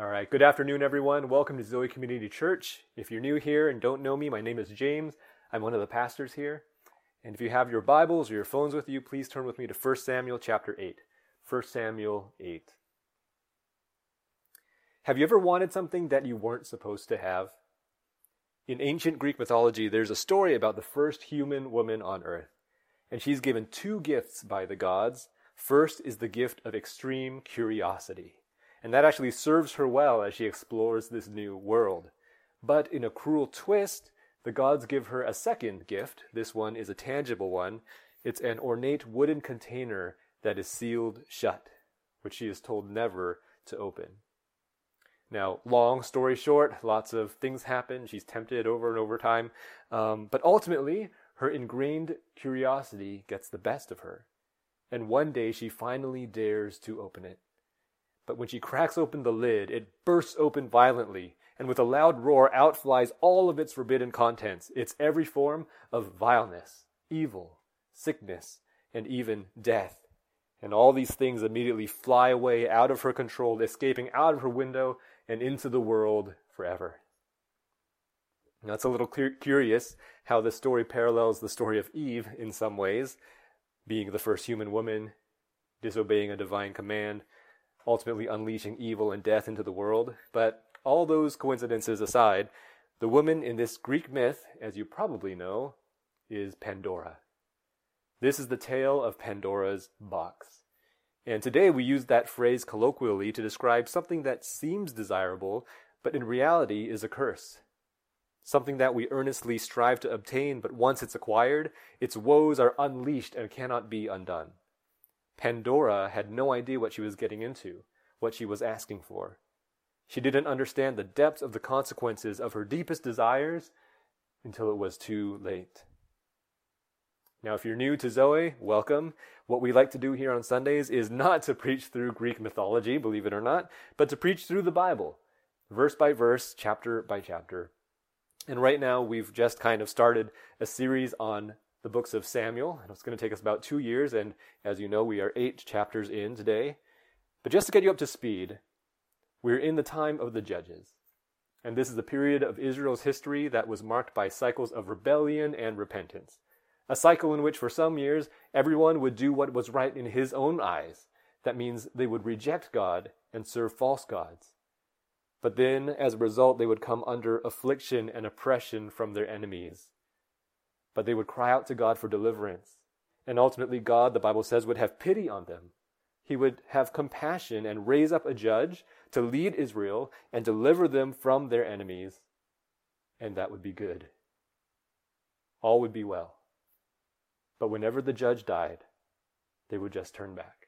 All right, good afternoon, everyone. Welcome to Zoe Community Church. If you're new here and don't know me, my name is James. I'm one of the pastors here. And if you have your Bibles or your phones with you, please turn with me to 1 Samuel chapter 8. 1 Samuel 8. Have you ever wanted something that you weren't supposed to have? In ancient Greek mythology, there's a story about the first human woman on earth. And she's given two gifts by the gods. First is the gift of extreme curiosity. And that actually serves her well as she explores this new world. But in a cruel twist, the gods give her a second gift. This one is a tangible one. It's an ornate wooden container that is sealed shut, which she is told never to open. Now, long story short, lots of things happen. She's tempted over and over time. Um, but ultimately, her ingrained curiosity gets the best of her. And one day she finally dares to open it. But when she cracks open the lid, it bursts open violently, and with a loud roar out flies all of its forbidden contents, its every form of vileness, evil, sickness, and even death. And all these things immediately fly away out of her control, escaping out of her window and into the world forever. Now, it's a little curious how this story parallels the story of Eve in some ways, being the first human woman, disobeying a divine command, ultimately unleashing evil and death into the world. But all those coincidences aside, the woman in this Greek myth, as you probably know, is Pandora. This is the tale of Pandora's box. And today we use that phrase colloquially to describe something that seems desirable, but in reality is a curse. Something that we earnestly strive to obtain, but once it's acquired, its woes are unleashed and cannot be undone. Pandora had no idea what she was getting into, what she was asking for. She didn't understand the depth of the consequences of her deepest desires until it was too late. Now, if you're new to Zoe, welcome. What we like to do here on Sundays is not to preach through Greek mythology, believe it or not, but to preach through the Bible, verse by verse, chapter by chapter. And right now, we've just kind of started a series on the books of Samuel. It's going to take us about two years, and as you know, we are eight chapters in today. But just to get you up to speed, we're in the time of the judges. And this is a period of Israel's history that was marked by cycles of rebellion and repentance. A cycle in which, for some years, everyone would do what was right in his own eyes. That means they would reject God and serve false gods. But then, as a result, they would come under affliction and oppression from their enemies but they would cry out to God for deliverance. And ultimately, God, the Bible says, would have pity on them. He would have compassion and raise up a judge to lead Israel and deliver them from their enemies. And that would be good. All would be well. But whenever the judge died, they would just turn back.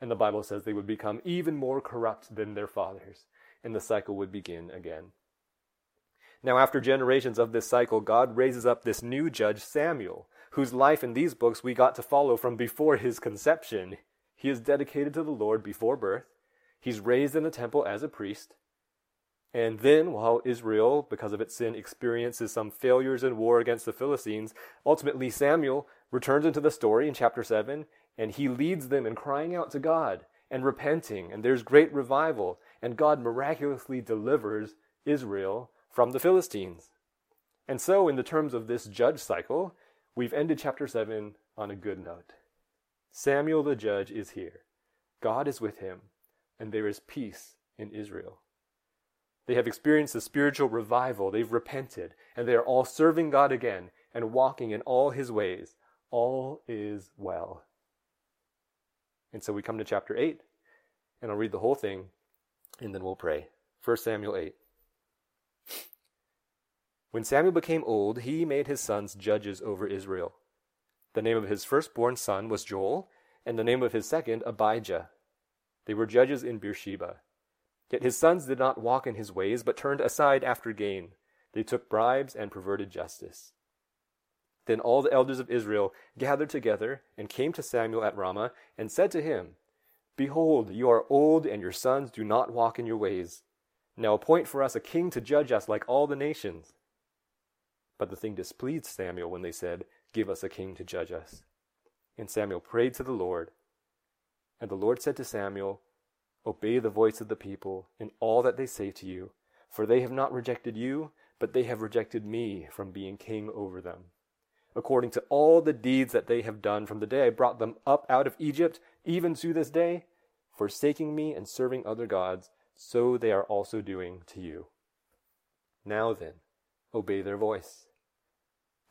And the Bible says they would become even more corrupt than their fathers, and the cycle would begin again. Now, after generations of this cycle, God raises up this new judge, Samuel, whose life in these books we got to follow from before his conception. He is dedicated to the Lord before birth. He's raised in the temple as a priest. And then, while Israel, because of its sin, experiences some failures in war against the Philistines, ultimately Samuel returns into the story in chapter 7, and he leads them in crying out to God and repenting, and there's great revival, and God miraculously delivers Israel from the Philistines. And so, in the terms of this judge cycle, we've ended chapter 7 on a good note. Samuel the judge is here. God is with him, and there is peace in Israel. They have experienced a spiritual revival. They've repented, and they are all serving God again and walking in all his ways. All is well. And so we come to chapter 8, and I'll read the whole thing, and then we'll pray. 1 Samuel 8. When Samuel became old, he made his sons judges over Israel. The name of his firstborn son was Joel, and the name of his second Abijah. They were judges in Beersheba. Yet his sons did not walk in his ways, but turned aside after gain. They took bribes and perverted justice. Then all the elders of Israel gathered together and came to Samuel at Ramah and said to him, Behold, you are old, and your sons do not walk in your ways. Now appoint for us a king to judge us like all the nations. But the thing displeased Samuel when they said, Give us a king to judge us. And Samuel prayed to the Lord. And the Lord said to Samuel, Obey the voice of the people in all that they say to you, for they have not rejected you, but they have rejected me from being king over them. According to all the deeds that they have done from the day I brought them up out of Egypt, even to this day, forsaking me and serving other gods, so they are also doing to you. Now then, obey their voice.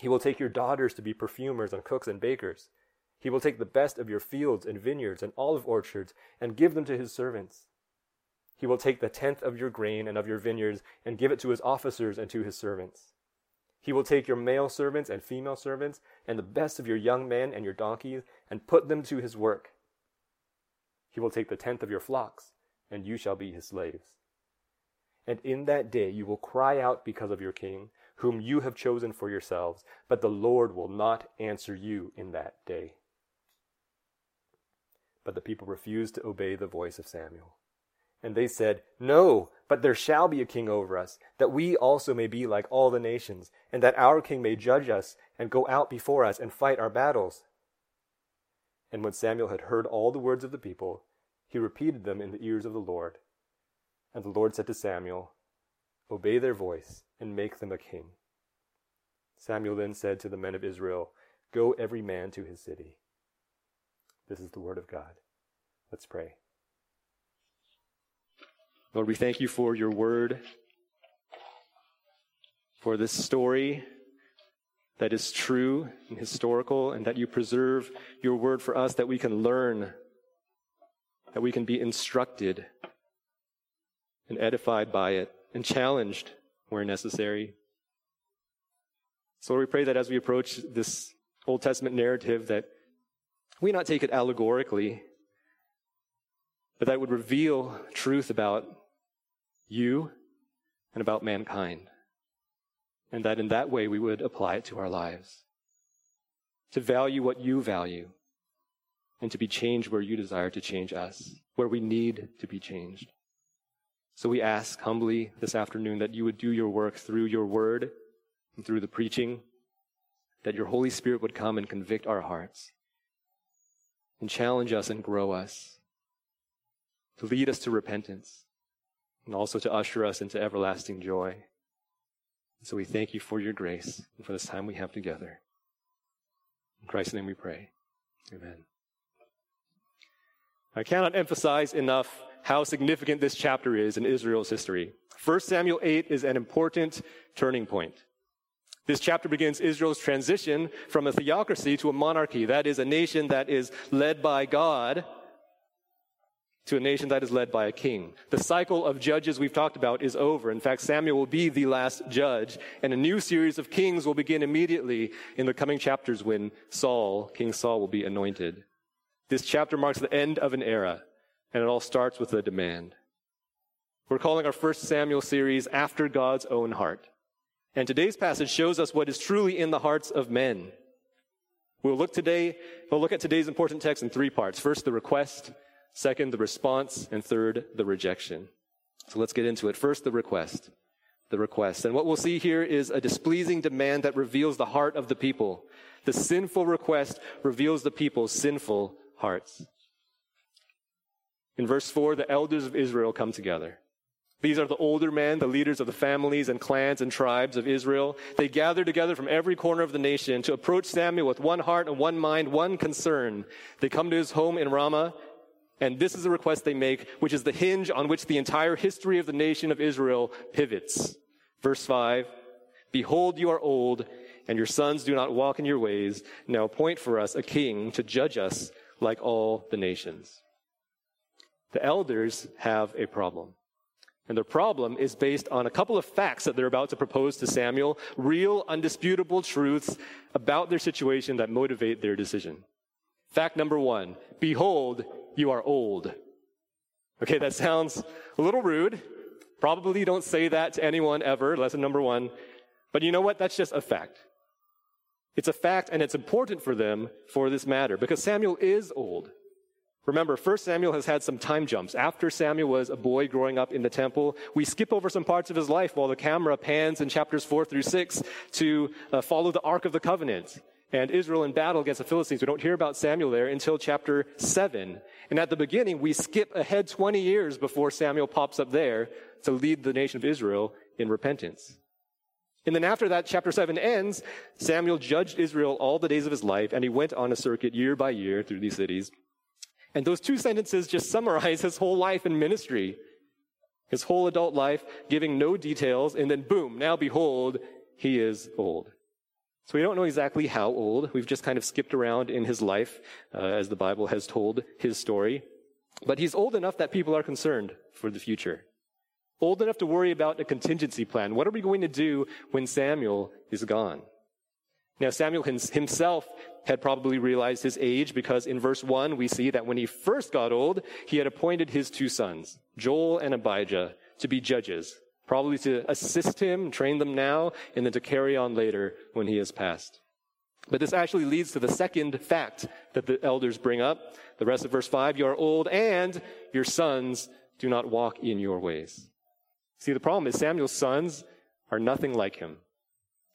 He will take your daughters to be perfumers and cooks and bakers. He will take the best of your fields and vineyards and olive orchards and give them to his servants. He will take the tenth of your grain and of your vineyards and give it to his officers and to his servants. He will take your male servants and female servants and the best of your young men and your donkeys and put them to his work. He will take the tenth of your flocks, and you shall be his slaves. And in that day you will cry out because of your king, whom you have chosen for yourselves, but the Lord will not answer you in that day. But the people refused to obey the voice of Samuel. And they said, No, but there shall be a king over us, that we also may be like all the nations, and that our king may judge us, and go out before us, and fight our battles. And when Samuel had heard all the words of the people, he repeated them in the ears of the Lord. And the Lord said to Samuel, Obey their voice and make them a king. Samuel then said to the men of Israel, Go every man to his city. This is the word of God. Let's pray. Lord, we thank you for your word, for this story that is true and historical, and that you preserve your word for us that we can learn, that we can be instructed and edified by it and challenged where necessary. So we pray that as we approach this Old Testament narrative that we not take it allegorically, but that it would reveal truth about you and about mankind. And that in that way we would apply it to our lives. To value what you value and to be changed where you desire to change us, where we need to be changed. So we ask humbly this afternoon that you would do your work through your word and through the preaching, that your Holy Spirit would come and convict our hearts and challenge us and grow us, to lead us to repentance, and also to usher us into everlasting joy. And so we thank you for your grace and for this time we have together. In Christ's name we pray. Amen. I cannot emphasize enough how significant this chapter is in Israel's history. 1 Samuel 8 is an important turning point. This chapter begins Israel's transition from a theocracy to a monarchy. That is, a nation that is led by God to a nation that is led by a king. The cycle of judges we've talked about is over. In fact, Samuel will be the last judge, and a new series of kings will begin immediately in the coming chapters when Saul, King Saul, will be anointed. This chapter marks the end of an era. And it all starts with a demand. We're calling our first Samuel series After God's Own Heart. And today's passage shows us what is truly in the hearts of men. We'll look today, we'll look at today's important text in three parts. First, the request. Second, the response. And third, the rejection. So let's get into it. First, the request. The request. And what we'll see here is a displeasing demand that reveals the heart of the people. The sinful request reveals the people's sinful hearts. In verse 4, the elders of Israel come together. These are the older men, the leaders of the families and clans and tribes of Israel. They gather together from every corner of the nation to approach Samuel with one heart and one mind, one concern. They come to his home in Ramah, and this is the request they make, which is the hinge on which the entire history of the nation of Israel pivots. Verse 5 Behold, you are old, and your sons do not walk in your ways. Now appoint for us a king to judge us like all the nations the elders have a problem. And their problem is based on a couple of facts that they're about to propose to Samuel, real, undisputable truths about their situation that motivate their decision. Fact number one Behold, you are old. Okay, that sounds a little rude. Probably don't say that to anyone ever. Lesson number one. But you know what? That's just a fact. It's a fact and it's important for them for this matter because Samuel is old. Remember, first Samuel has had some time jumps. After Samuel was a boy growing up in the temple, we skip over some parts of his life while the camera pans in chapters four through six to uh, follow the Ark of the Covenant and Israel in battle against the Philistines. We don't hear about Samuel there until chapter seven. And at the beginning, we skip ahead 20 years before Samuel pops up there to lead the nation of Israel in repentance. And then after that, chapter 7 ends, Samuel judged Israel all the days of his life, and he went on a circuit year by year through these cities. And those two sentences just summarize his whole life in ministry, his whole adult life, giving no details, and then boom, now behold, he is old. So we don't know exactly how old. We've just kind of skipped around in his life uh, as the Bible has told his story. But he's old enough that people are concerned for the future old enough to worry about a contingency plan. What are we going to do when Samuel is gone? Now, Samuel himself had probably realized his age because in verse 1 we see that when he first got old, he had appointed his two sons, Joel and Abijah, to be judges, probably to assist him, train them now, and then to carry on later when he has passed. But this actually leads to the second fact that the elders bring up. The rest of verse 5, you are old and your sons do not walk in your ways. See, the problem is Samuel's sons are nothing like him.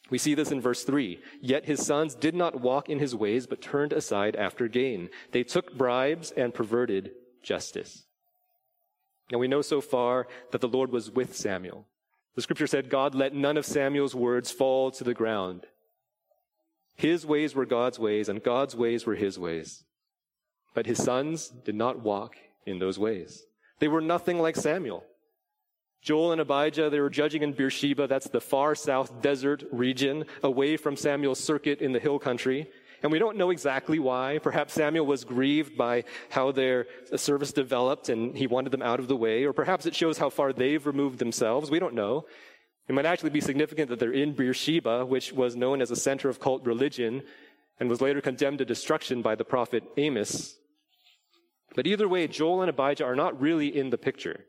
We see this in verse 3. Yet his sons did not walk in his ways, but turned aside after gain. They took bribes and perverted justice. Now we know so far that the Lord was with Samuel. The scripture said, God let none of Samuel's words fall to the ground. His ways were God's ways, and God's ways were his ways. But his sons did not walk in those ways. They were nothing like Samuel. Joel and Abijah, they were judging in Beersheba. That's the far south desert region away from Samuel's circuit in the hill country. And we don't know exactly why. Perhaps Samuel was grieved by how their service developed and he wanted them out of the way. Or perhaps it shows how far they've removed themselves. We don't know. It might actually be significant that they're in Beersheba, which was known as a center of cult religion and was later condemned to destruction by the prophet Amos. But either way, Joel and Abijah are not really in the picture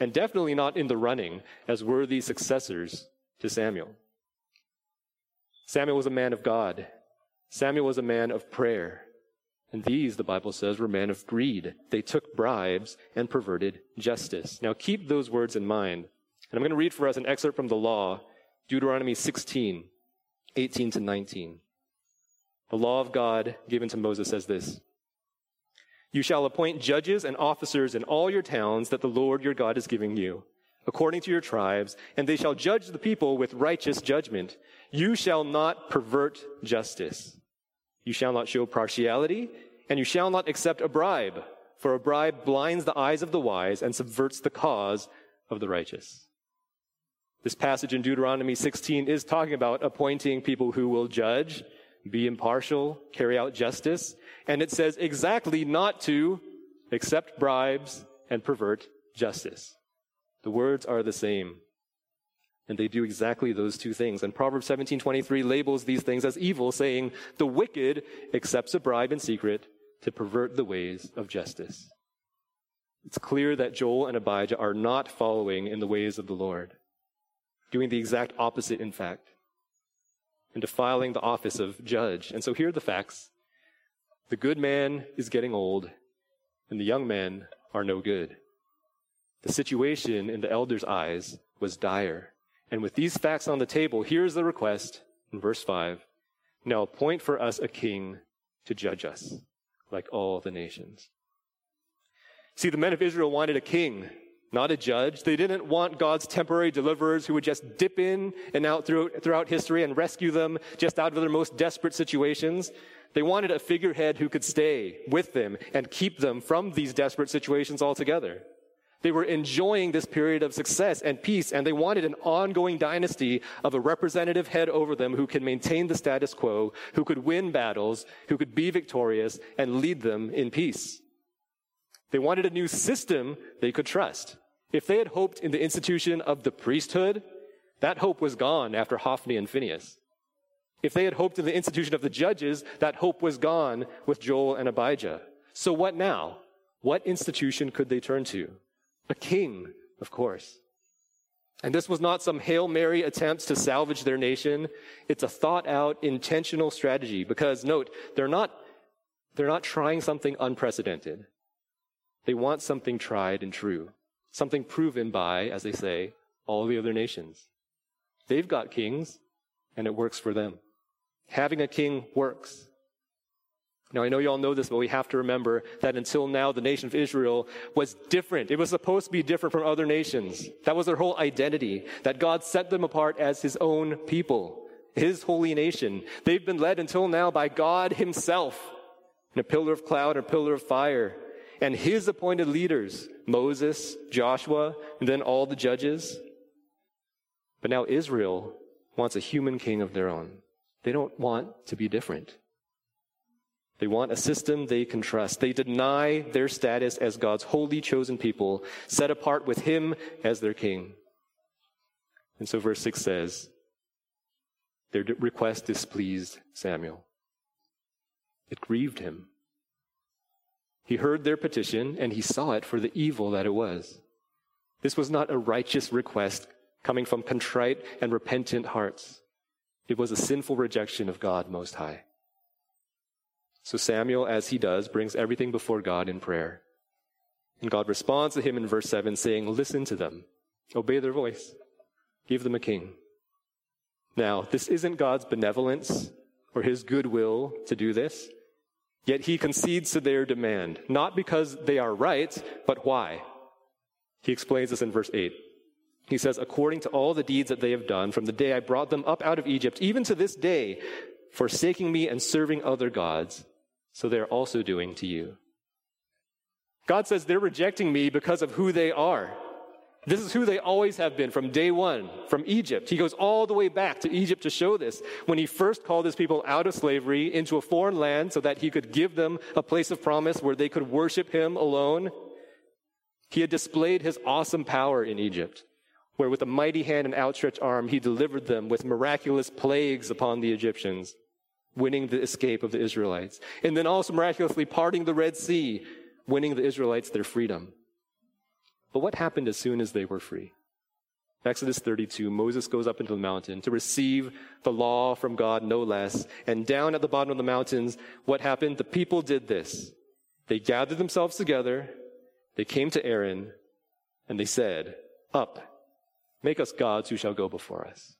and definitely not in the running as worthy successors to Samuel. Samuel was a man of God. Samuel was a man of prayer. And these, the Bible says, were men of greed. They took bribes and perverted justice. Now keep those words in mind. And I'm going to read for us an excerpt from the law, Deuteronomy 16, 18 to 19. The law of God given to Moses says this. You shall appoint judges and officers in all your towns that the Lord your God is giving you, according to your tribes, and they shall judge the people with righteous judgment. You shall not pervert justice. You shall not show partiality, and you shall not accept a bribe, for a bribe blinds the eyes of the wise and subverts the cause of the righteous. This passage in Deuteronomy 16 is talking about appointing people who will judge, be impartial, carry out justice, and it says exactly not to accept bribes and pervert justice. The words are the same. And they do exactly those two things. And Proverbs 17:23 labels these things as evil, saying, "The wicked accepts a bribe in secret to pervert the ways of justice." It's clear that Joel and Abijah are not following in the ways of the Lord, doing the exact opposite, in fact, and defiling the office of judge. And so here are the facts. The good man is getting old, and the young men are no good. The situation in the elder's eyes was dire. And with these facts on the table, here's the request in verse 5 Now appoint for us a king to judge us, like all the nations. See, the men of Israel wanted a king, not a judge. They didn't want God's temporary deliverers who would just dip in and out throughout, history and rescue them just out of their most desperate situations. They wanted a figurehead who could stay with them and keep them from these desperate situations altogether. They were enjoying this period of success and peace, and they wanted an ongoing dynasty of a representative head over them who could maintain the status quo, who could win battles, who could be victorious, and lead them in peace. They wanted a new system they could trust. If they had hoped in the institution of the priesthood, that hope was gone after Hophni and Phinehas. If they had hoped in the institution of the judges, that hope was gone with Joel and Abijah. So what now? What institution could they turn to? A king, of course. And this was not some Hail Mary attempts to salvage their nation. It's a thought out, intentional strategy because note, they're not, they're not trying something unprecedented. They want something tried and true, something proven by, as they say, all the other nations. They've got kings and it works for them. Having a king works. Now, I know you all know this, but we have to remember that until now, the nation of Israel was different. It was supposed to be different from other nations. That was their whole identity, that God set them apart as his own people, his holy nation. They've been led until now by God himself in a pillar of cloud or pillar of fire, and his appointed leaders, Moses, Joshua, and then all the judges. But now Israel wants a human king of their own. They don't want to be different. They want a system they can trust. They deny their status as God's holy chosen people, set apart with Him as their king. And so verse 6 says, their request displeased Samuel. It grieved him. He heard their petition and he saw it for the evil that it was. This was not a righteous request coming from contrite and repentant hearts. It was a sinful rejection of God Most High. So Samuel, as he does, brings everything before God in prayer. And God responds to him in verse 7 saying, Listen to them, obey their voice, give them a king. Now, this isn't God's benevolence or his goodwill to do this, yet he concedes to their demand, not because they are right, but why? He explains this in verse 8. He says, according to all the deeds that they have done from the day I brought them up out of Egypt, even to this day, forsaking me and serving other gods, so they're also doing to you. God says they're rejecting me because of who they are. This is who they always have been from day one, from Egypt. He goes all the way back to Egypt to show this. When he first called his people out of slavery into a foreign land so that he could give them a place of promise where they could worship him alone, he had displayed his awesome power in Egypt, where with a mighty hand and outstretched arm, he delivered them with miraculous plagues upon the Egyptians winning the escape of the Israelites. And then also miraculously parting the Red Sea, winning the Israelites their freedom. But what happened as soon as they were free? Exodus 32, Moses goes up into the mountain to receive the law from God, no less. And down at the bottom of the mountains, what happened? The people did this. They gathered themselves together, they came to Aaron, and they said, Up, make us gods who shall go before us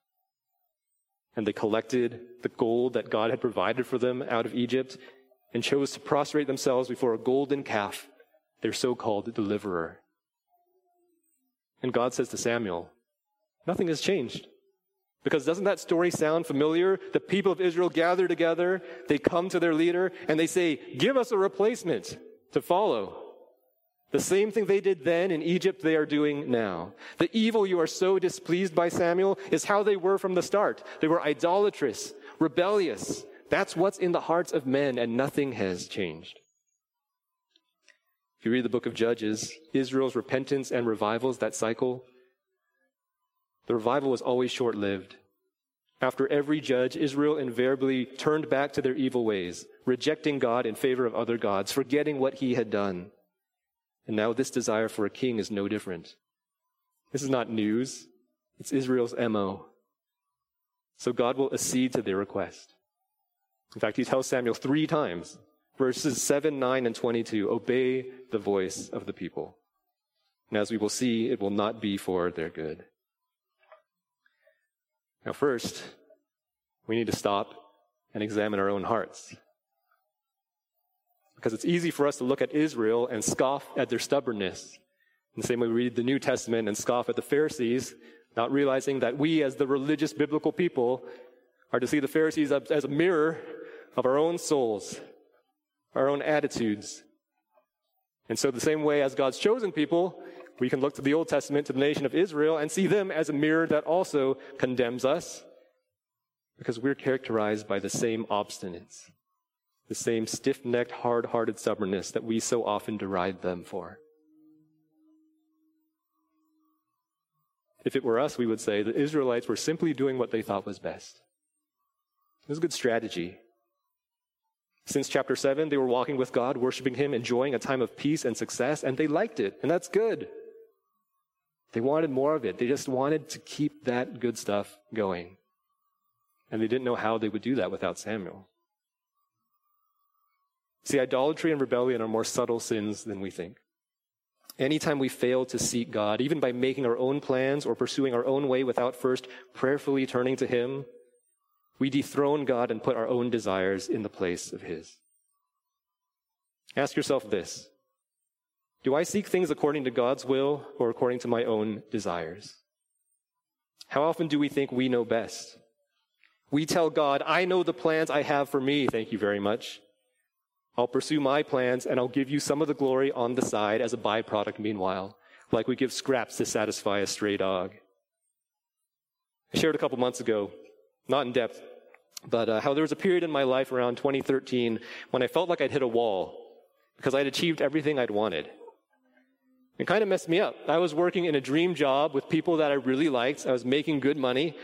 and they collected the gold that God had provided for them out of Egypt and chose to prostrate themselves before a golden calf, their so called deliverer. And God says to Samuel, Nothing has changed. Because doesn't that story sound familiar? The people of Israel gather together, they come to their leader, and they say, Give us a replacement to follow. The same thing they did then in Egypt, they are doing now. The evil you are so displeased by, Samuel, is how they were from the start. They were idolatrous, rebellious. That's what's in the hearts of men, and nothing has changed. If you read the book of Judges, Israel's repentance and revivals, that cycle, the revival was always short lived. After every judge, Israel invariably turned back to their evil ways, rejecting God in favor of other gods, forgetting what he had done. And now this desire for a king is no different. This is not news. It's Israel's MO. So God will accede to their request. In fact, he tells Samuel three times, verses 7, 9, and 22, obey the voice of the people. And as we will see, it will not be for their good. Now, first, we need to stop and examine our own hearts. Because it's easy for us to look at Israel and scoff at their stubbornness. In the same way we read the New Testament and scoff at the Pharisees, not realizing that we as the religious biblical people are to see the Pharisees as a mirror of our own souls, our own attitudes. And so the same way as God's chosen people, we can look to the Old Testament, to the nation of Israel, and see them as a mirror that also condemns us because we're characterized by the same obstinance the same stiff necked, hard hearted stubbornness that we so often deride them for. If it were us, we would say the Israelites were simply doing what they thought was best. It was a good strategy. Since chapter 7, they were walking with God, worshiping Him, enjoying a time of peace and success, and they liked it, and that's good. They wanted more of it. They just wanted to keep that good stuff going. And they didn't know how they would do that without Samuel. See, idolatry and rebellion are more subtle sins than we think. Anytime we fail to seek God, even by making our own plans or pursuing our own way without first prayerfully turning to Him, we dethrone God and put our own desires in the place of His. Ask yourself this Do I seek things according to God's will or according to my own desires? How often do we think we know best? We tell God, I know the plans I have for me, thank you very much. I'll pursue my plans and I'll give you some of the glory on the side as a byproduct meanwhile, like we give scraps to satisfy a stray dog. I shared a couple months ago, not in depth, but uh, how there was a period in my life around 2013 when I felt like I'd hit a wall because I'd achieved everything I'd wanted. It kind of messed me up. I was working in a dream job with people that I really liked. I was making good money.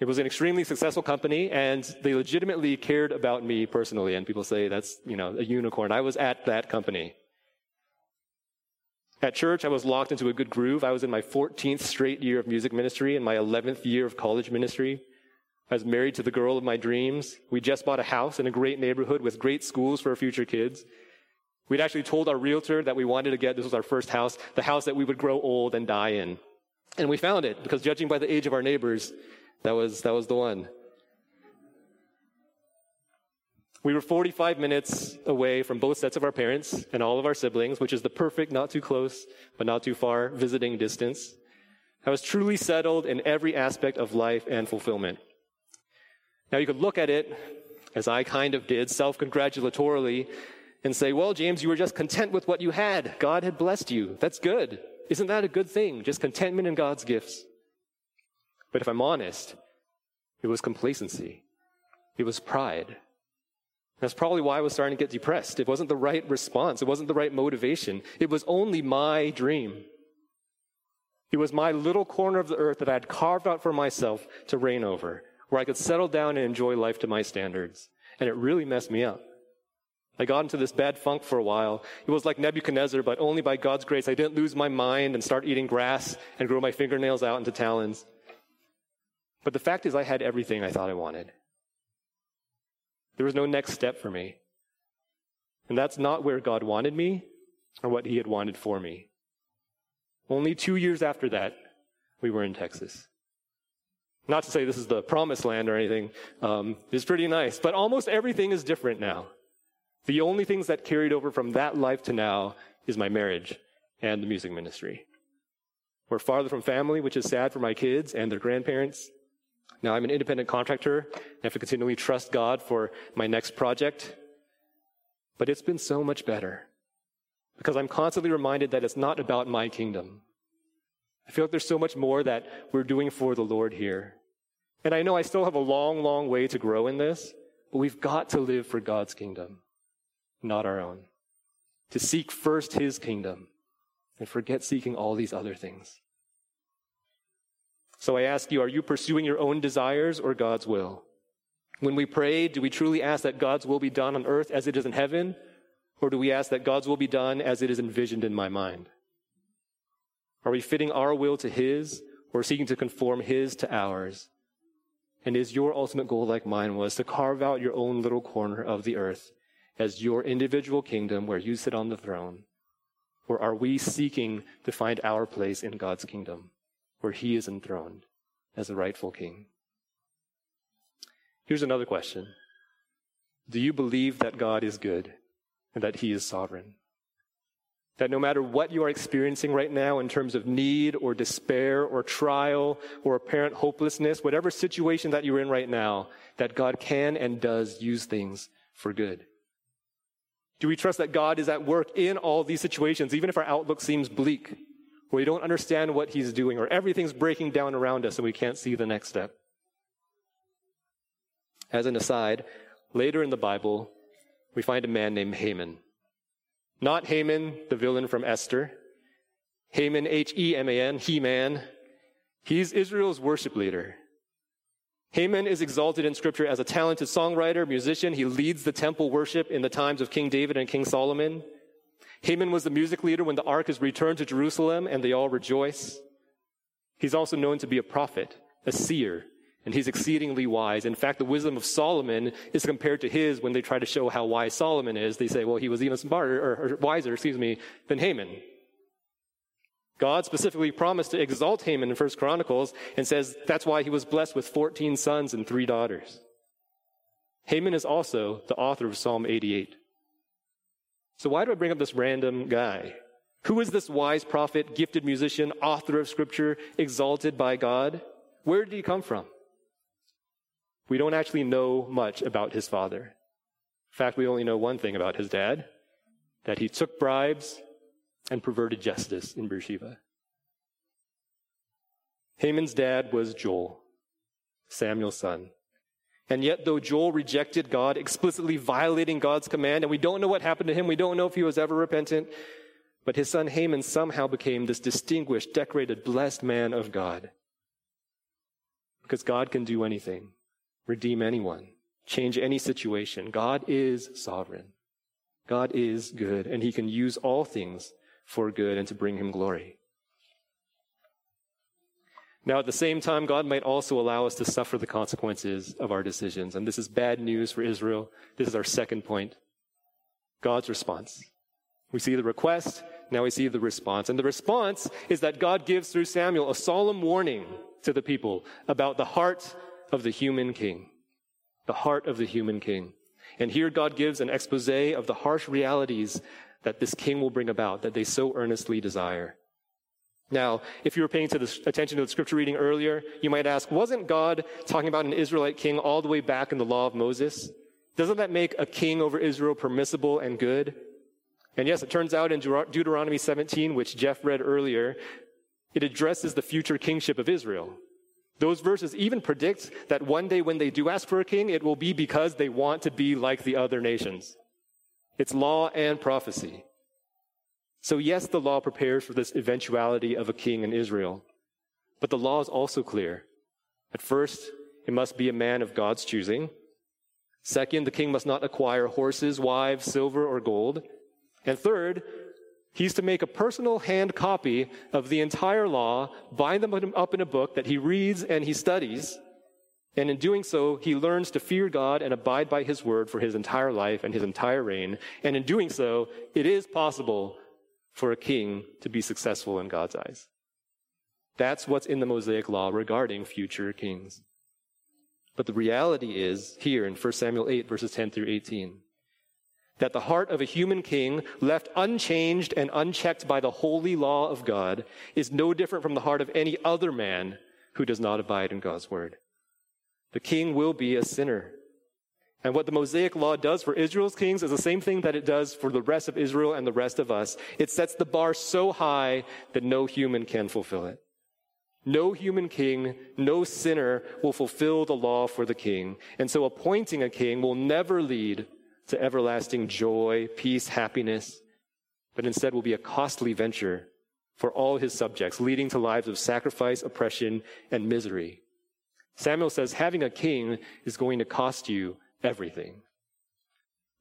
It was an extremely successful company and they legitimately cared about me personally. And people say that's, you know, a unicorn. I was at that company. At church, I was locked into a good groove. I was in my 14th straight year of music ministry and my 11th year of college ministry. I was married to the girl of my dreams. We just bought a house in a great neighborhood with great schools for our future kids. We'd actually told our realtor that we wanted to get, this was our first house, the house that we would grow old and die in. And we found it because judging by the age of our neighbors, that was, that was the one. We were 45 minutes away from both sets of our parents and all of our siblings, which is the perfect, not too close, but not too far visiting distance. I was truly settled in every aspect of life and fulfillment. Now you could look at it, as I kind of did, self-congratulatorily, and say, well, James, you were just content with what you had. God had blessed you. That's good. Isn't that a good thing? Just contentment in God's gifts. But if I'm honest, it was complacency. It was pride. That's probably why I was starting to get depressed. It wasn't the right response. It wasn't the right motivation. It was only my dream. It was my little corner of the earth that I had carved out for myself to reign over, where I could settle down and enjoy life to my standards. And it really messed me up. I got into this bad funk for a while. It was like Nebuchadnezzar, but only by God's grace I didn't lose my mind and start eating grass and grow my fingernails out into talons. But the fact is, I had everything I thought I wanted. There was no next step for me. And that's not where God wanted me or what He had wanted for me. Only two years after that, we were in Texas. Not to say this is the promised land or anything. Um, it's pretty nice, but almost everything is different now. The only things that carried over from that life to now is my marriage and the music ministry. We're farther from family, which is sad for my kids and their grandparents. Now I'm an independent contractor. I have to continually trust God for my next project. But it's been so much better because I'm constantly reminded that it's not about my kingdom. I feel like there's so much more that we're doing for the Lord here. And I know I still have a long, long way to grow in this, but we've got to live for God's kingdom, not our own. To seek first His kingdom and forget seeking all these other things. So I ask you, are you pursuing your own desires or God's will? When we pray, do we truly ask that God's will be done on earth as it is in heaven? Or do we ask that God's will be done as it is envisioned in my mind? Are we fitting our will to His or seeking to conform His to ours? And is your ultimate goal like mine was to carve out your own little corner of the earth as your individual kingdom where you sit on the throne? Or are we seeking to find our place in God's kingdom? where he is enthroned as the rightful king. Here's another question Do you believe that God is good and that he is sovereign? That no matter what you are experiencing right now in terms of need or despair or trial or apparent hopelessness, whatever situation that you're in right now, that God can and does use things for good. Do we trust that God is at work in all these situations, even if our outlook seems bleak? where we don't understand what he's doing, or everything's breaking down around us and we can't see the next step. As an aside, later in the Bible, we find a man named Haman. Not Haman, the villain from Esther. Heman, H-E-M-A-N, He-Man. He's Israel's worship leader. Heman is exalted in scripture as a talented songwriter, musician. He leads the temple worship in the times of King David and King Solomon. Heman was the music leader when the ark is returned to Jerusalem and they all rejoice. He's also known to be a prophet, a seer, and he's exceedingly wise. In fact, the wisdom of Solomon is compared to his when they try to show how wise Solomon is. They say, well, he was even smarter, or, or wiser, excuse me, than Heman. God specifically promised to exalt Heman in First Chronicles and says that's why he was blessed with 14 sons and three daughters. Heman is also the author of Psalm 88. So why do I bring up this random guy? Who is this wise prophet, gifted musician, author of scripture, exalted by God? Where did he come from? We don't actually know much about his father. In fact, we only know one thing about his dad that he took bribes and perverted justice in Beersheba. Heman's dad was Joel, Samuel's son. And yet, though Joel rejected God, explicitly violating God's command, and we don't know what happened to him, we don't know if he was ever repentant, but his son Haman somehow became this distinguished, decorated, blessed man of God. Because God can do anything, redeem anyone, change any situation. God is sovereign. God is good, and he can use all things for good and to bring him glory. Now, at the same time, God might also allow us to suffer the consequences of our decisions. And this is bad news for Israel. This is our second point. God's response. We see the request, now we see the response. And the response is that God gives through Samuel a solemn warning to the people about the heart of the human king. The heart of the human king. And here God gives an expose of the harsh realities that this king will bring about, that they so earnestly desire. Now, if you were paying to attention to the scripture reading earlier, you might ask, wasn't God talking about an Israelite king all the way back in the law of Moses? Doesn't that make a king over Israel permissible and good? And yes, it turns out in Deuteronomy 17, which Jeff read earlier, it addresses the future kingship of Israel. Those verses even predict that one day when they do ask for a king, it will be because they want to be like the other nations. It's law and prophecy. So yes, the law prepares for this eventuality of a king in Israel. But the law is also clear. At first, it must be a man of God's choosing. Second, the king must not acquire horses, wives, silver, or gold. And third, he's to make a personal hand copy of the entire law, bind them up in a book that he reads and he studies. And in doing so, he learns to fear God and abide by his word for his entire life and his entire reign. And in doing so, it is possible for a king to be successful in God's eyes. That's what's in the Mosaic law regarding future kings. But the reality is here in 1 Samuel 8 verses 10 through 18 that the heart of a human king left unchanged and unchecked by the holy law of God is no different from the heart of any other man who does not abide in God's word. The king will be a sinner. And what the Mosaic law does for Israel's kings is the same thing that it does for the rest of Israel and the rest of us. It sets the bar so high that no human can fulfill it. No human king, no sinner will fulfill the law for the king. And so appointing a king will never lead to everlasting joy, peace, happiness, but instead will be a costly venture for all his subjects, leading to lives of sacrifice, oppression, and misery. Samuel says having a king is going to cost you everything.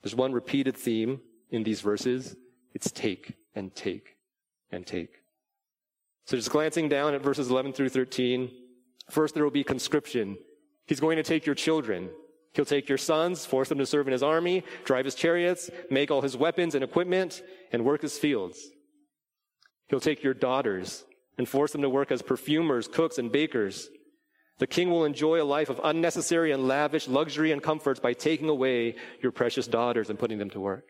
There's one repeated theme in these verses. It's take and take and take. So just glancing down at verses 11 through 13, first there will be conscription. He's going to take your children. He'll take your sons, force them to serve in his army, drive his chariots, make all his weapons and equipment, and work his fields. He'll take your daughters and force them to work as perfumers, cooks, and bakers. The king will enjoy a life of unnecessary and lavish luxury and comforts by taking away your precious daughters and putting them to work.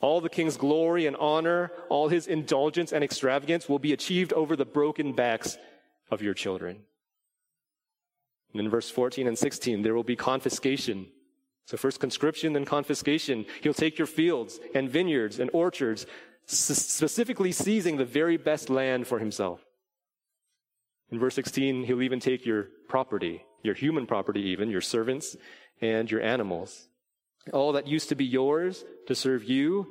All the king's glory and honor, all his indulgence and extravagance will be achieved over the broken backs of your children. And in verse 14 and 16, there will be confiscation. So first conscription, then confiscation. He'll take your fields and vineyards and orchards, specifically seizing the very best land for himself. In verse 16, he'll even take your property, your human property even, your servants and your animals. All that used to be yours to serve you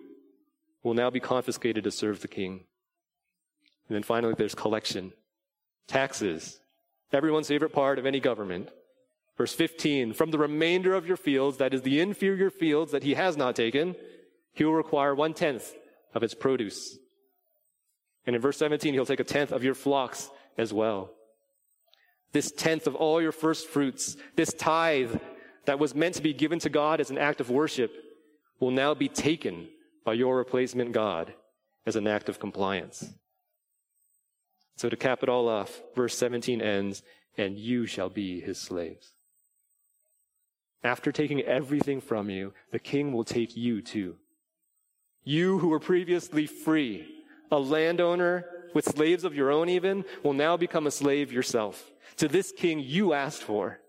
will now be confiscated to serve the king. And then finally, there's collection. Taxes. Everyone's favorite part of any government. Verse 15, from the remainder of your fields, that is the inferior fields that he has not taken, he will require one tenth of its produce. And in verse 17, he'll take a tenth of your flocks as well. This tenth of all your first fruits, this tithe that was meant to be given to God as an act of worship, will now be taken by your replacement God as an act of compliance. So to cap it all off, verse 17 ends, and you shall be his slaves. After taking everything from you, the king will take you too. You who were previously free, a landowner with slaves of your own even, will now become a slave yourself to this king you asked for.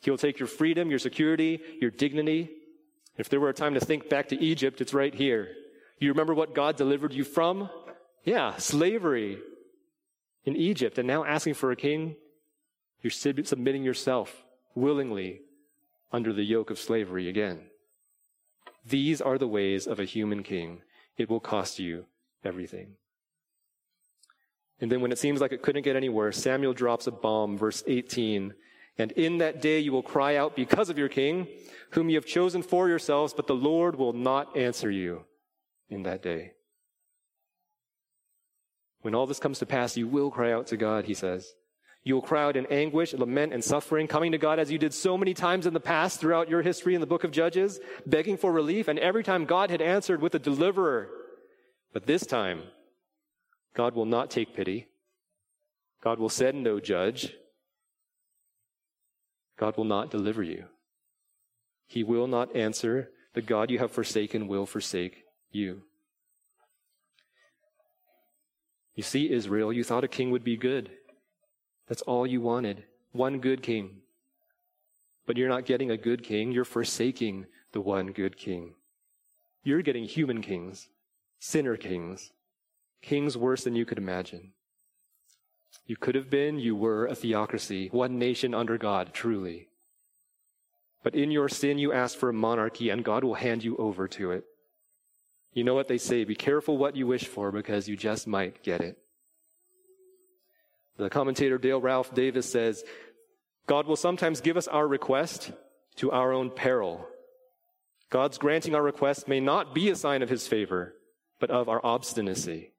He'll take your freedom, your security, your dignity. If there were a time to think back to Egypt, it's right here. You remember what God delivered you from? Yeah, slavery in Egypt. And now asking for a king, you're submitting yourself willingly under the yoke of slavery again. These are the ways of a human king. It will cost you everything. And then when it seems like it couldn't get any worse, Samuel drops a bomb, verse 18. And in that day you will cry out because of your king, whom you have chosen for yourselves, but the Lord will not answer you in that day. When all this comes to pass, you will cry out to God, he says. You will cry out in anguish, lament, and suffering, coming to God as you did so many times in the past throughout your history in the book of Judges, begging for relief, and every time God had answered with a deliverer. But this time, God will not take pity. God will send no judge. God will not deliver you. He will not answer. The God you have forsaken will forsake you. You see, Israel, you thought a king would be good. That's all you wanted. One good king. But you're not getting a good king. You're forsaking the one good king. You're getting human kings, sinner kings, kings worse than you could imagine. You could have been, you were a theocracy, one nation under God, truly. But in your sin, you ask for a monarchy, and God will hand you over to it. You know what they say be careful what you wish for because you just might get it. The commentator Dale Ralph Davis says, God will sometimes give us our request to our own peril. God's granting our request may not be a sign of his favor, but of our obstinacy.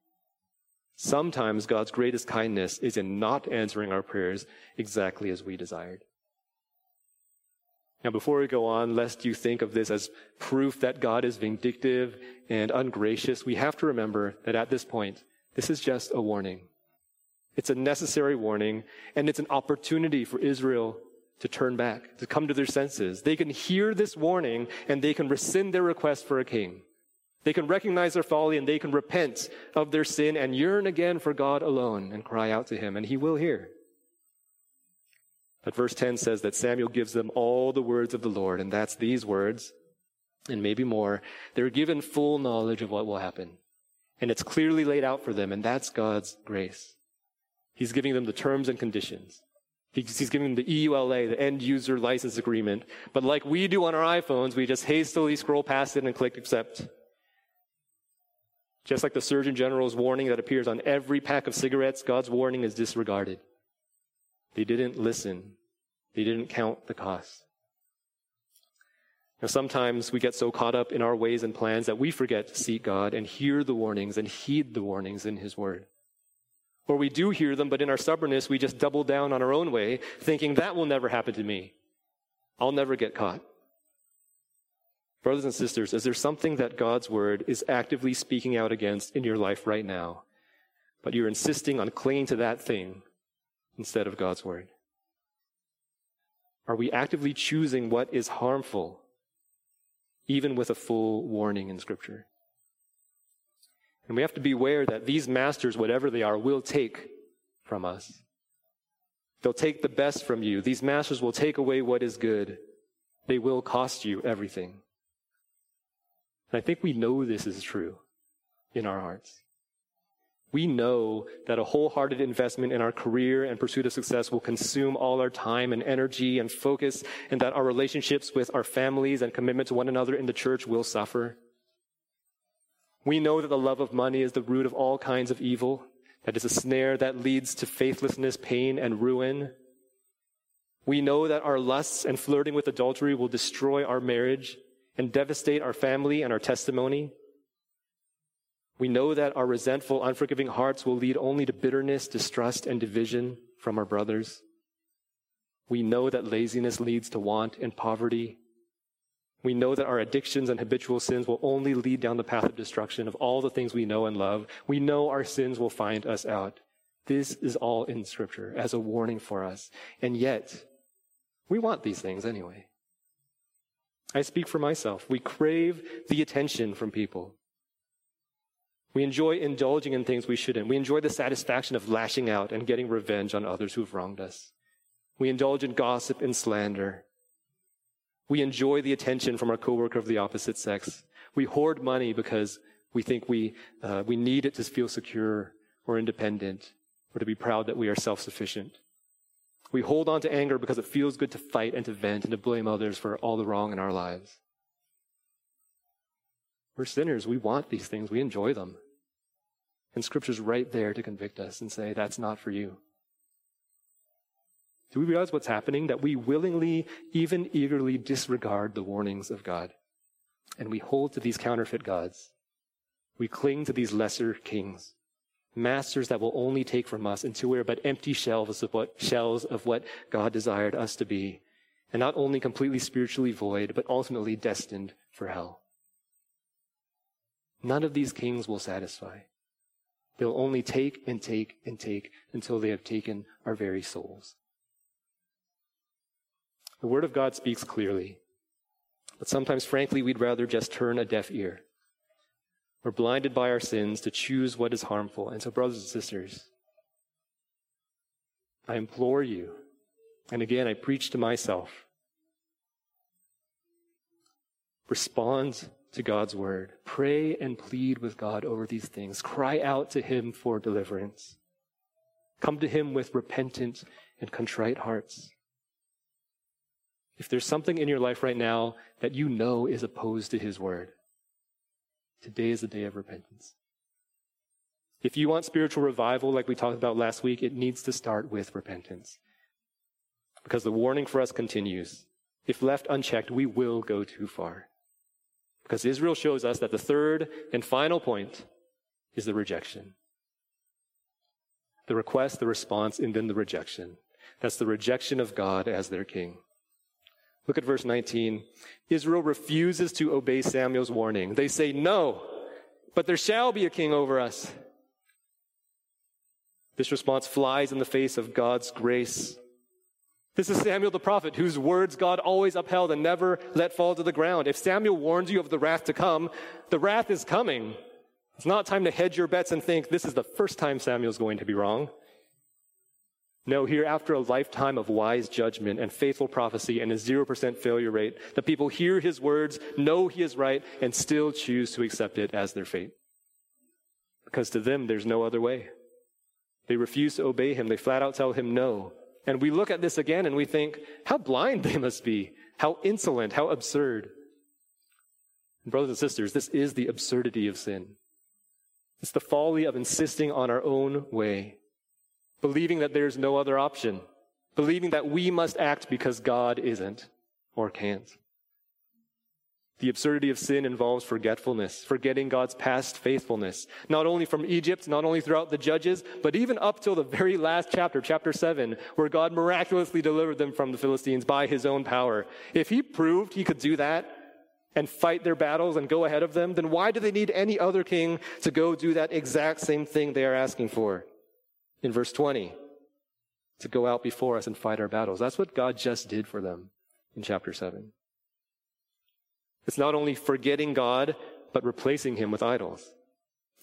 Sometimes God's greatest kindness is in not answering our prayers exactly as we desired. Now, before we go on, lest you think of this as proof that God is vindictive and ungracious, we have to remember that at this point, this is just a warning. It's a necessary warning, and it's an opportunity for Israel to turn back, to come to their senses. They can hear this warning and they can rescind their request for a king. They can recognize their folly and they can repent of their sin and yearn again for God alone and cry out to Him, and He will hear. But verse 10 says that Samuel gives them all the words of the Lord, and that's these words, and maybe more. They're given full knowledge of what will happen. And it's clearly laid out for them, and that's God's grace. He's giving them the terms and conditions. He's giving them the EULA, the end user license agreement. But like we do on our iPhones, we just hastily scroll past it and click accept. Just like the Surgeon General's warning that appears on every pack of cigarettes, God's warning is disregarded. They didn't listen. They didn't count the cost. Now, sometimes we get so caught up in our ways and plans that we forget to seek God and hear the warnings and heed the warnings in His Word. Or we do hear them, but in our stubbornness, we just double down on our own way, thinking that will never happen to me. I'll never get caught. Brothers and sisters, is there something that God's word is actively speaking out against in your life right now, but you're insisting on clinging to that thing instead of God's word? Are we actively choosing what is harmful, even with a full warning in Scripture? And we have to beware that these masters, whatever they are, will take from us. They'll take the best from you. These masters will take away what is good. They will cost you everything. And I think we know this is true in our hearts. We know that a wholehearted investment in our career and pursuit of success will consume all our time and energy and focus, and that our relationships with our families and commitment to one another in the church will suffer. We know that the love of money is the root of all kinds of evil, that is a snare that leads to faithlessness, pain, and ruin. We know that our lusts and flirting with adultery will destroy our marriage and devastate our family and our testimony. We know that our resentful, unforgiving hearts will lead only to bitterness, distrust, and division from our brothers. We know that laziness leads to want and poverty. We know that our addictions and habitual sins will only lead down the path of destruction of all the things we know and love. We know our sins will find us out. This is all in Scripture as a warning for us. And yet, we want these things anyway. I speak for myself. We crave the attention from people. We enjoy indulging in things we shouldn't. We enjoy the satisfaction of lashing out and getting revenge on others who've wronged us. We indulge in gossip and slander. We enjoy the attention from our coworker of the opposite sex. We hoard money because we think we, uh, we need it to feel secure or independent or to be proud that we are self-sufficient. We hold on to anger because it feels good to fight and to vent and to blame others for all the wrong in our lives. We're sinners. We want these things. We enjoy them. And Scripture's right there to convict us and say, that's not for you. Do we realize what's happening? That we willingly, even eagerly disregard the warnings of God. And we hold to these counterfeit gods. We cling to these lesser kings, masters that will only take from us until we are but empty shells of what, shells of what God desired us to be. And not only completely spiritually void, but ultimately destined for hell. None of these kings will satisfy. They'll only take and take and take until they have taken our very souls. The Word of God speaks clearly, but sometimes, frankly, we'd rather just turn a deaf ear. We're blinded by our sins to choose what is harmful. And so, brothers and sisters, I implore you, and again, I preach to myself, respond to God's word. Pray and plead with God over these things. Cry out to Him for deliverance. Come to Him with repentant and contrite hearts. If there's something in your life right now that you know is opposed to His word, today is the day of repentance. If you want spiritual revival, like we talked about last week, it needs to start with repentance. Because the warning for us continues. If left unchecked, we will go too far. Because Israel shows us that the third and final point is the rejection. The request, the response, and then the rejection. That's the rejection of God as their king. Look at verse 19. Israel refuses to obey Samuel's warning. They say, No, but there shall be a king over us. This response flies in the face of God's grace. This is Samuel the prophet, whose words God always upheld and never let fall to the ground. If Samuel warns you of the wrath to come, the wrath is coming. It's not time to hedge your bets and think this is the first time Samuel's going to be wrong. No, here, after a lifetime of wise judgment and faithful prophecy and a 0% failure rate, the people hear his words, know he is right, and still choose to accept it as their fate. Because to them, there's no other way. They refuse to obey him. They flat out tell him no. And we look at this again and we think, how blind they must be. How insolent, how absurd. And brothers and sisters, this is the absurdity of sin. It's the folly of insisting on our own way believing that there's no other option, believing that we must act because God isn't or can't. The absurdity of sin involves forgetfulness, forgetting God's past faithfulness, not only from Egypt, not only throughout the Judges, but even up till the very last chapter, chapter 7, where God miraculously delivered them from the Philistines by his own power. If he proved he could do that and fight their battles and go ahead of them, then why do they need any other king to go do that exact same thing they are asking for? in verse 20 to go out before us and fight our battles. That's what God just did for them in chapter 7. It's not only forgetting God, but replacing him with idols.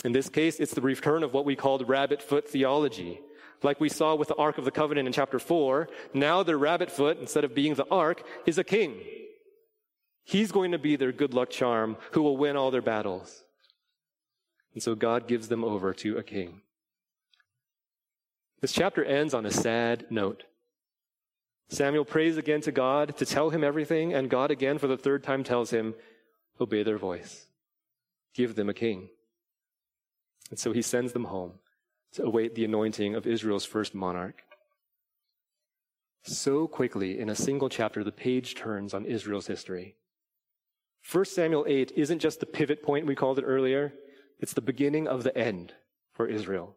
In this case, it's the return of what we called rabbit foot theology. Like we saw with the Ark of the Covenant in chapter 4, now their rabbit foot, instead of being the Ark, is a king. He's going to be their good luck charm who will win all their battles. And so God gives them over to a king. This chapter ends on a sad note. Samuel prays again to God to tell him everything, and God again for the third time tells him, Obey their voice. Give them a king. And so he sends them home to await the anointing of Israel's first monarch. So quickly, in a single chapter, the page turns on Israel's history. 1 Samuel 8 isn't just the pivot point we called it earlier. It's the beginning of the end for Israel.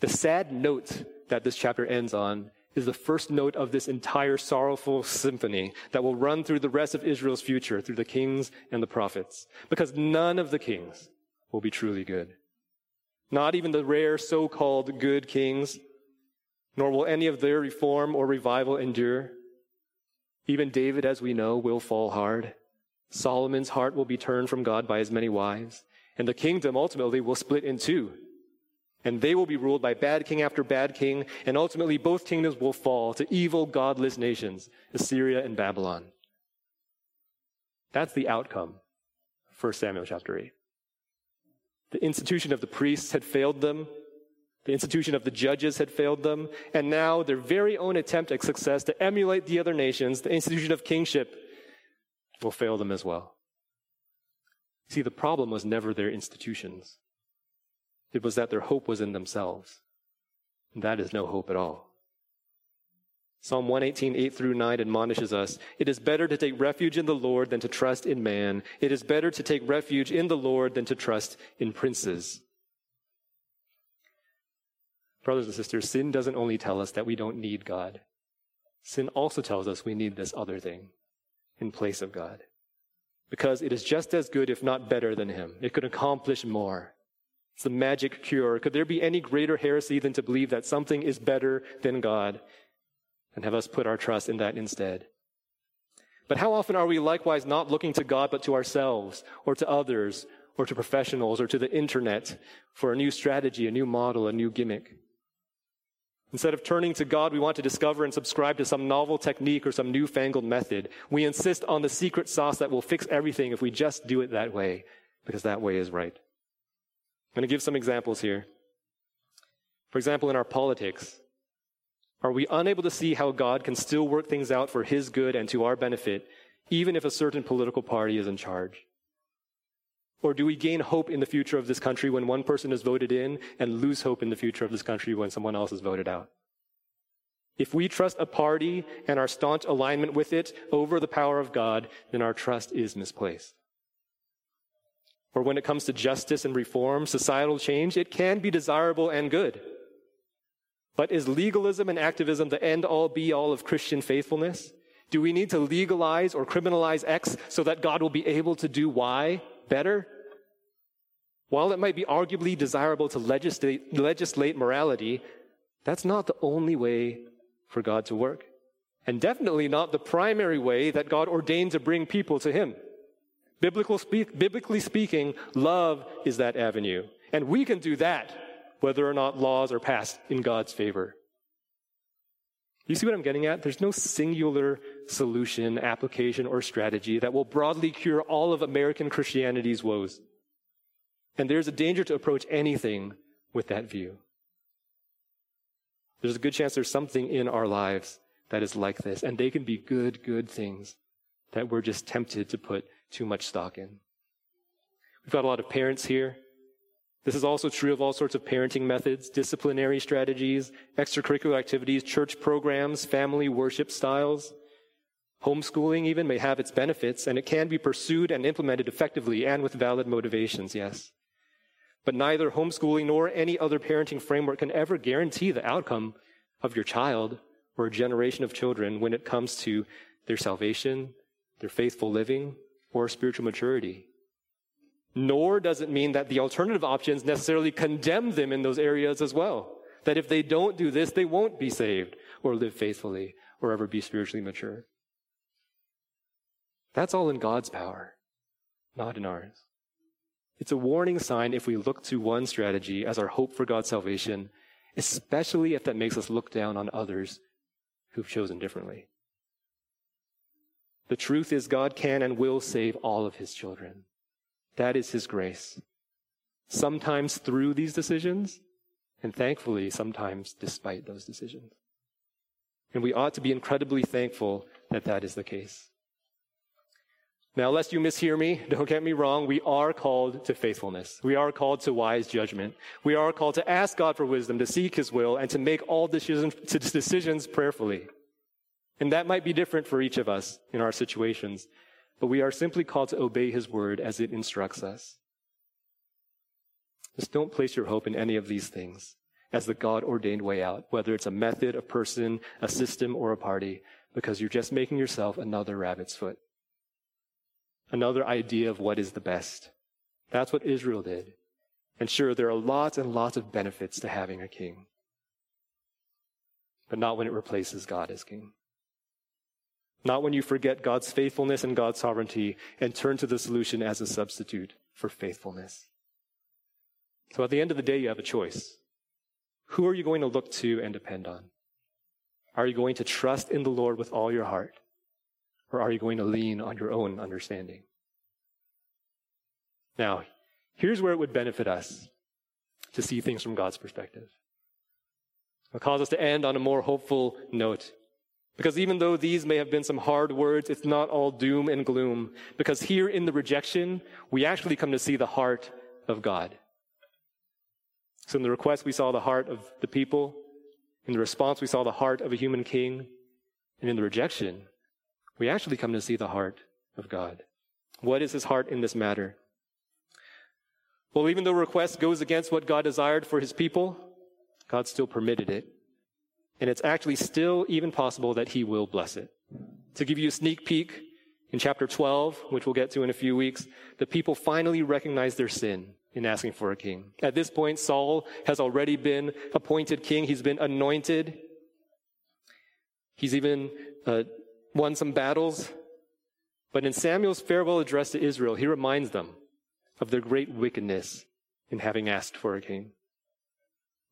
The sad note that this chapter ends on is the first note of this entire sorrowful symphony that will run through the rest of Israel's future, through the kings and the prophets. Because none of the kings will be truly good. Not even the rare so-called good kings, nor will any of their reform or revival endure. Even David, as we know, will fall hard. Solomon's heart will be turned from God by his many wives, and the kingdom ultimately will split in two and they will be ruled by bad king after bad king, and ultimately both kingdoms will fall to evil, godless nations, Assyria and Babylon. That's the outcome. 1 Samuel chapter 8. The institution of the priests had failed them. The institution of the judges had failed them. And now their very own attempt at success to emulate the other nations, the institution of kingship, will fail them as well. See, the problem was never their institutions. It was that their hope was in themselves. And that is no hope at all. Psalm 118, 8 through 9 admonishes us It is better to take refuge in the Lord than to trust in man. It is better to take refuge in the Lord than to trust in princes. Brothers and sisters, sin doesn't only tell us that we don't need God, sin also tells us we need this other thing in place of God. Because it is just as good, if not better, than Him. It could accomplish more. It's the magic cure. Could there be any greater heresy than to believe that something is better than God and have us put our trust in that instead? But how often are we likewise not looking to God but to ourselves or to others or to professionals or to the internet for a new strategy, a new model, a new gimmick? Instead of turning to God, we want to discover and subscribe to some novel technique or some newfangled method. We insist on the secret sauce that will fix everything if we just do it that way, because that way is right. I'm going to give some examples here. For example, in our politics, are we unable to see how God can still work things out for His good and to our benefit, even if a certain political party is in charge? Or do we gain hope in the future of this country when one person is voted in and lose hope in the future of this country when someone else is voted out? If we trust a party and our staunch alignment with it over the power of God, then our trust is misplaced. Or when it comes to justice and reform, societal change, it can be desirable and good. But is legalism and activism the end all be all of Christian faithfulness? Do we need to legalize or criminalize X so that God will be able to do Y better? While it might be arguably desirable to legislate, legislate morality, that's not the only way for God to work. And definitely not the primary way that God ordained to bring people to Him. Speak, biblically speaking, love is that avenue. And we can do that whether or not laws are passed in God's favor. You see what I'm getting at? There's no singular solution, application, or strategy that will broadly cure all of American Christianity's woes. And there's a danger to approach anything with that view. There's a good chance there's something in our lives that is like this, and they can be good, good things that we're just tempted to put too much stock in. We've got a lot of parents here. This is also true of all sorts of parenting methods, disciplinary strategies, extracurricular activities, church programs, family worship styles. Homeschooling even may have its benefits, and it can be pursued and implemented effectively and with valid motivations, yes. But neither homeschooling nor any other parenting framework can ever guarantee the outcome of your child or a generation of children when it comes to their salvation, their faithful living, or spiritual maturity. Nor does it mean that the alternative options necessarily condemn them in those areas as well. That if they don't do this, they won't be saved or live faithfully or ever be spiritually mature. That's all in God's power, not in ours. It's a warning sign if we look to one strategy as our hope for God's salvation, especially if that makes us look down on others who've chosen differently. The truth is, God can and will save all of his children. That is his grace. Sometimes through these decisions, and thankfully, sometimes despite those decisions. And we ought to be incredibly thankful that that is the case. Now, lest you mishear me, don't get me wrong, we are called to faithfulness. We are called to wise judgment. We are called to ask God for wisdom, to seek His will, and to make all decisions, decisions prayerfully. And that might be different for each of us in our situations, but we are simply called to obey his word as it instructs us. Just don't place your hope in any of these things as the God ordained way out, whether it's a method, a person, a system, or a party, because you're just making yourself another rabbit's foot. Another idea of what is the best. That's what Israel did. And sure, there are lots and lots of benefits to having a king. But not when it replaces God as king. Not when you forget God's faithfulness and God's sovereignty and turn to the solution as a substitute for faithfulness. So at the end of the day, you have a choice. Who are you going to look to and depend on? Are you going to trust in the Lord with all your heart? Or are you going to lean on your own understanding? Now, here's where it would benefit us to see things from God's perspective. It'll cause us to end on a more hopeful note. Because even though these may have been some hard words, it's not all doom and gloom. Because here in the rejection, we actually come to see the heart of God. So in the request, we saw the heart of the people. In the response, we saw the heart of a human king. And in the rejection, we actually come to see the heart of God. What is his heart in this matter? Well, even though request goes against what God desired for his people, God still permitted it. And it's actually still even possible that he will bless it. To give you a sneak peek, in chapter 12, which we'll get to in a few weeks, the people finally recognize their sin in asking for a king. At this point, Saul has already been appointed king. He's been anointed. He's even uh, won some battles. But in Samuel's farewell address to Israel, he reminds them of their great wickedness in having asked for a king.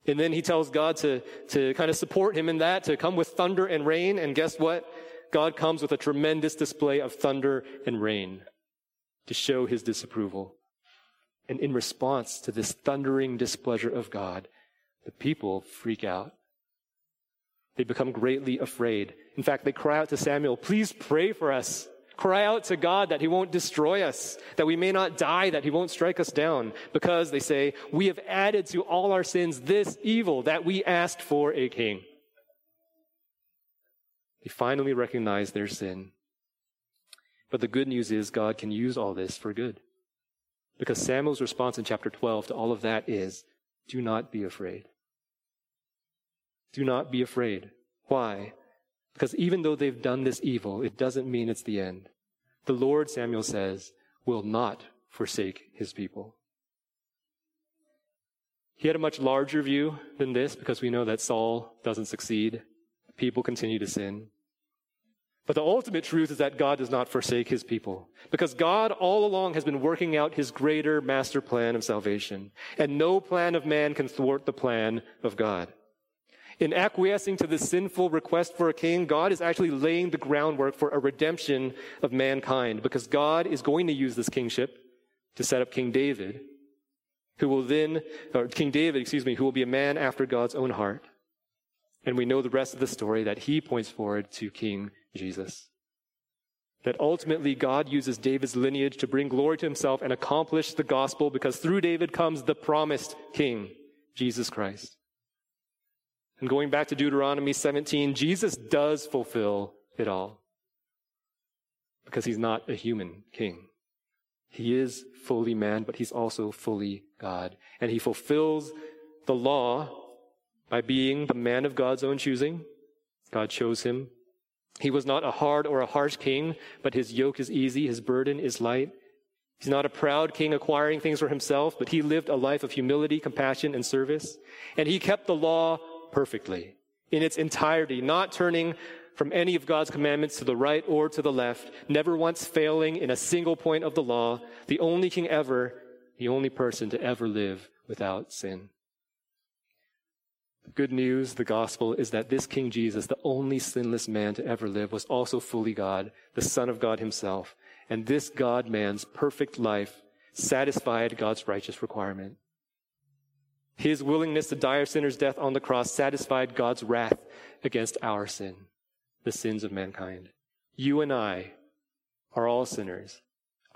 And then he tells God to, to kind of support him in that, to come with thunder and rain. And guess what? God comes with a tremendous display of thunder and rain to show his disapproval. And in response to this thundering displeasure of God, the people freak out. They become greatly afraid. In fact, they cry out to Samuel, please pray for us. Cry out to God that he won't destroy us, that we may not die, that he won't strike us down. Because they say, we have added to all our sins this evil that we asked for a king. They finally recognize their sin. But the good news is God can use all this for good. Because Samuel's response in chapter 12 to all of that is, do not be afraid. Do not be afraid. Why? Because even though they've done this evil, it doesn't mean it's the end. The Lord, Samuel says, will not forsake his people. He had a much larger view than this because we know that Saul doesn't succeed. People continue to sin. But the ultimate truth is that God does not forsake his people because God all along has been working out his greater master plan of salvation. And no plan of man can thwart the plan of God. In acquiescing to the sinful request for a king, God is actually laying the groundwork for a redemption of mankind because God is going to use this kingship to set up King David, who will then, or King David, excuse me, who will be a man after God's own heart. And we know the rest of the story that he points forward to King Jesus. That ultimately God uses David's lineage to bring glory to himself and accomplish the gospel because through David comes the promised king, Jesus Christ. And going back to Deuteronomy 17, Jesus does fulfill it all because he's not a human king. He is fully man, but he's also fully God. And he fulfills the law by being the man of God's own choosing. God chose him he was not a hard or a harsh king, but his yoke is easy, his burden is light. He's not a proud king acquiring things for himself, but he lived a life of humility, compassion, and service. And he kept the law perfectly in its entirety, not turning from any of God's commandments to the right or to the left, never once failing in a single point of the law, the only king ever, the only person to ever live without sin The good news, the gospel, is that this King Jesus, the only sinless man to ever live, was also fully God, the Son of God himself. And this God man's perfect life satisfied God's righteous requirement. His willingness to die a sinner's death on the cross satisfied God's wrath against our sin, the sins of mankind. You and I are all sinners,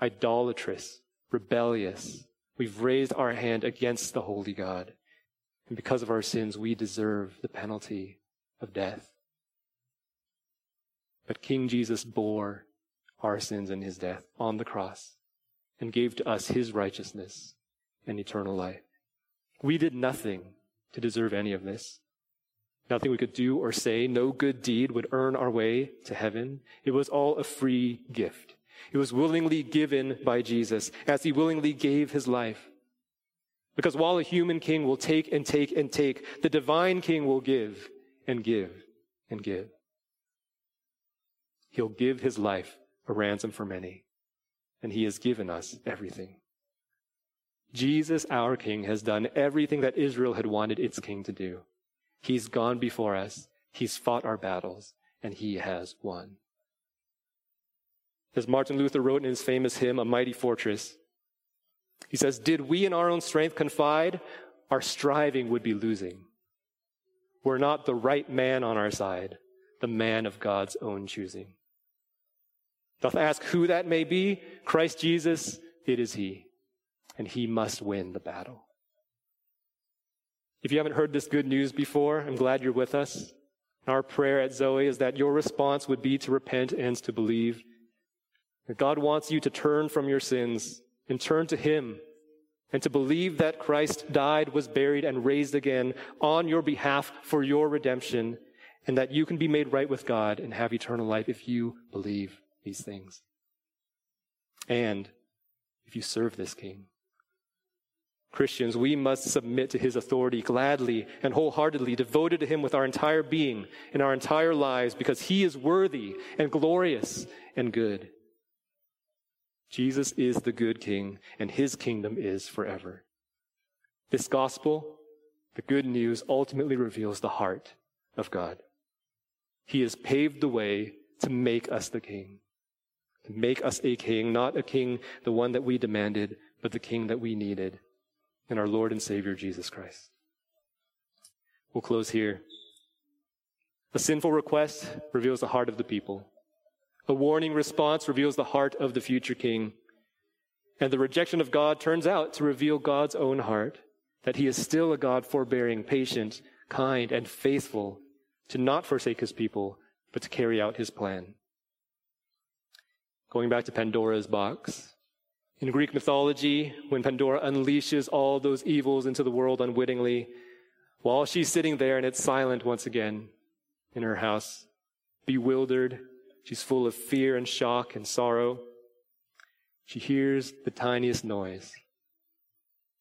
idolatrous, rebellious. We've raised our hand against the holy God. And because of our sins, we deserve the penalty of death. But King Jesus bore our sins in his death on the cross and gave to us his righteousness and eternal life. We did nothing to deserve any of this. Nothing we could do or say, no good deed would earn our way to heaven. It was all a free gift. It was willingly given by Jesus as he willingly gave his life. Because while a human king will take and take and take, the divine king will give and give and give. He'll give his life a ransom for many, and he has given us everything. Jesus, our king, has done everything that Israel had wanted its king to do. He's gone before us, he's fought our battles, and he has won. As Martin Luther wrote in his famous hymn, A Mighty Fortress, he says, Did we in our own strength confide, our striving would be losing. We're not the right man on our side, the man of God's own choosing. Doth ask who that may be? Christ Jesus, it is he. And he must win the battle. If you haven't heard this good news before, I'm glad you're with us. Our prayer at Zoe is that your response would be to repent and to believe. That God wants you to turn from your sins and turn to Him and to believe that Christ died, was buried, and raised again on your behalf for your redemption, and that you can be made right with God and have eternal life if you believe these things. And if you serve this King. Christians, we must submit to his authority gladly and wholeheartedly, devoted to him with our entire being and our entire lives, because he is worthy and glorious and good. Jesus is the good king, and his kingdom is forever. This gospel, the good news, ultimately reveals the heart of God. He has paved the way to make us the king, to make us a king, not a king, the one that we demanded, but the king that we needed in our Lord and Savior Jesus Christ. We'll close here. A sinful request reveals the heart of the people. A warning response reveals the heart of the future king. And the rejection of God turns out to reveal God's own heart, that he is still a God forbearing, patient, kind, and faithful to not forsake his people, but to carry out his plan. Going back to Pandora's box. In Greek mythology, when Pandora unleashes all those evils into the world unwittingly, while she's sitting there and it's silent once again in her house, bewildered, She's full of fear and shock and sorrow. She hears the tiniest noise.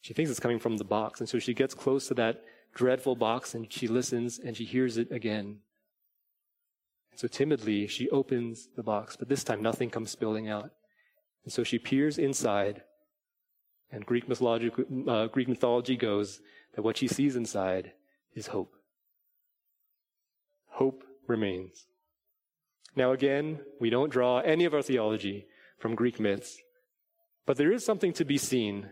She thinks it's coming from the box. And so she gets close to that dreadful box and she listens and she hears it again. And so timidly, she opens the box, but this time nothing comes spilling out. And so she peers inside, and Greek uh, Greek mythology goes that what she sees inside is hope. Hope remains. Now, again, we don't draw any of our theology from Greek myths, but there is something to be seen.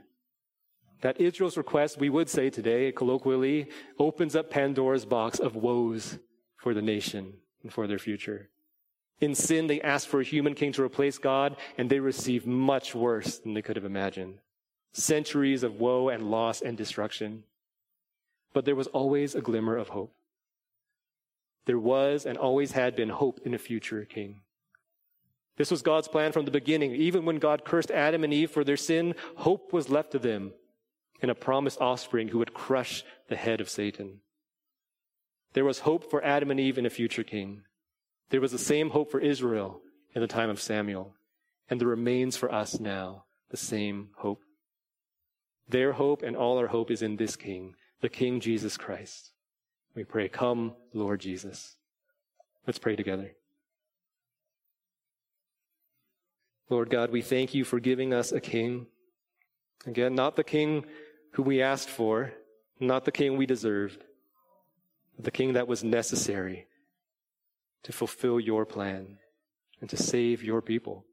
That Israel's request, we would say today, colloquially, opens up Pandora's box of woes for the nation and for their future. In sin, they asked for a human king to replace God, and they received much worse than they could have imagined. Centuries of woe and loss and destruction. But there was always a glimmer of hope. There was and always had been hope in a future king. This was God's plan from the beginning. Even when God cursed Adam and Eve for their sin, hope was left to them in a promised offspring who would crush the head of Satan. There was hope for Adam and Eve in a future king. There was the same hope for Israel in the time of Samuel. And there remains for us now the same hope. Their hope and all our hope is in this king, the King Jesus Christ. We pray, Come, Lord Jesus. Let's pray together. Lord God, we thank you for giving us a king. Again, not the king who we asked for, not the king we deserved, but the king that was necessary to fulfill your plan and to save your people.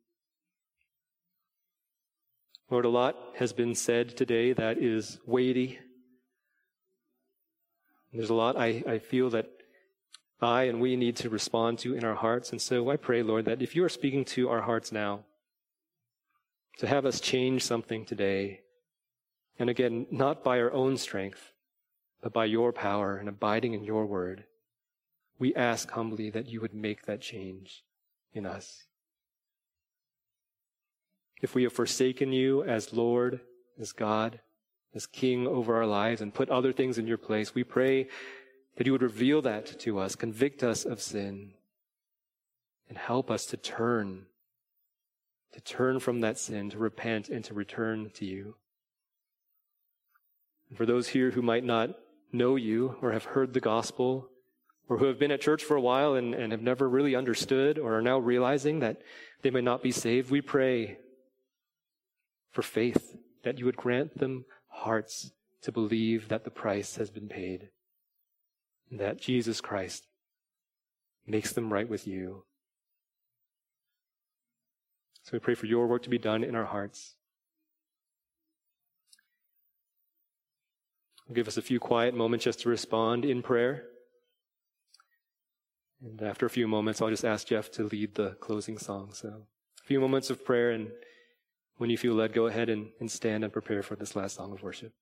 Lord, a lot has been said today that is weighty there's a lot I, I feel that I and we need to respond to in our hearts. And so I pray, Lord, that if you are speaking to our hearts now, to have us change something today, and again, not by our own strength, but by your power and abiding in your word, we ask humbly that you would make that change in us. If we have forsaken you as Lord, as God, as king over our lives and put other things in your place. We pray that you would reveal that to us, convict us of sin, and help us to turn, to turn from that sin, to repent, and to return to you. And for those here who might not know you or have heard the gospel, or who have been at church for a while and, and have never really understood or are now realizing that they may not be saved, we pray for faith that you would grant them hearts to believe that the price has been paid, and that Jesus Christ makes them right with you. So we pray for your work to be done in our hearts. Give us a few quiet moments just to respond in prayer. And after a few moments, I'll just ask Jeff to lead the closing song. So a few moments of prayer, and when you feel led, go ahead and, and stand and prepare for this last song of worship.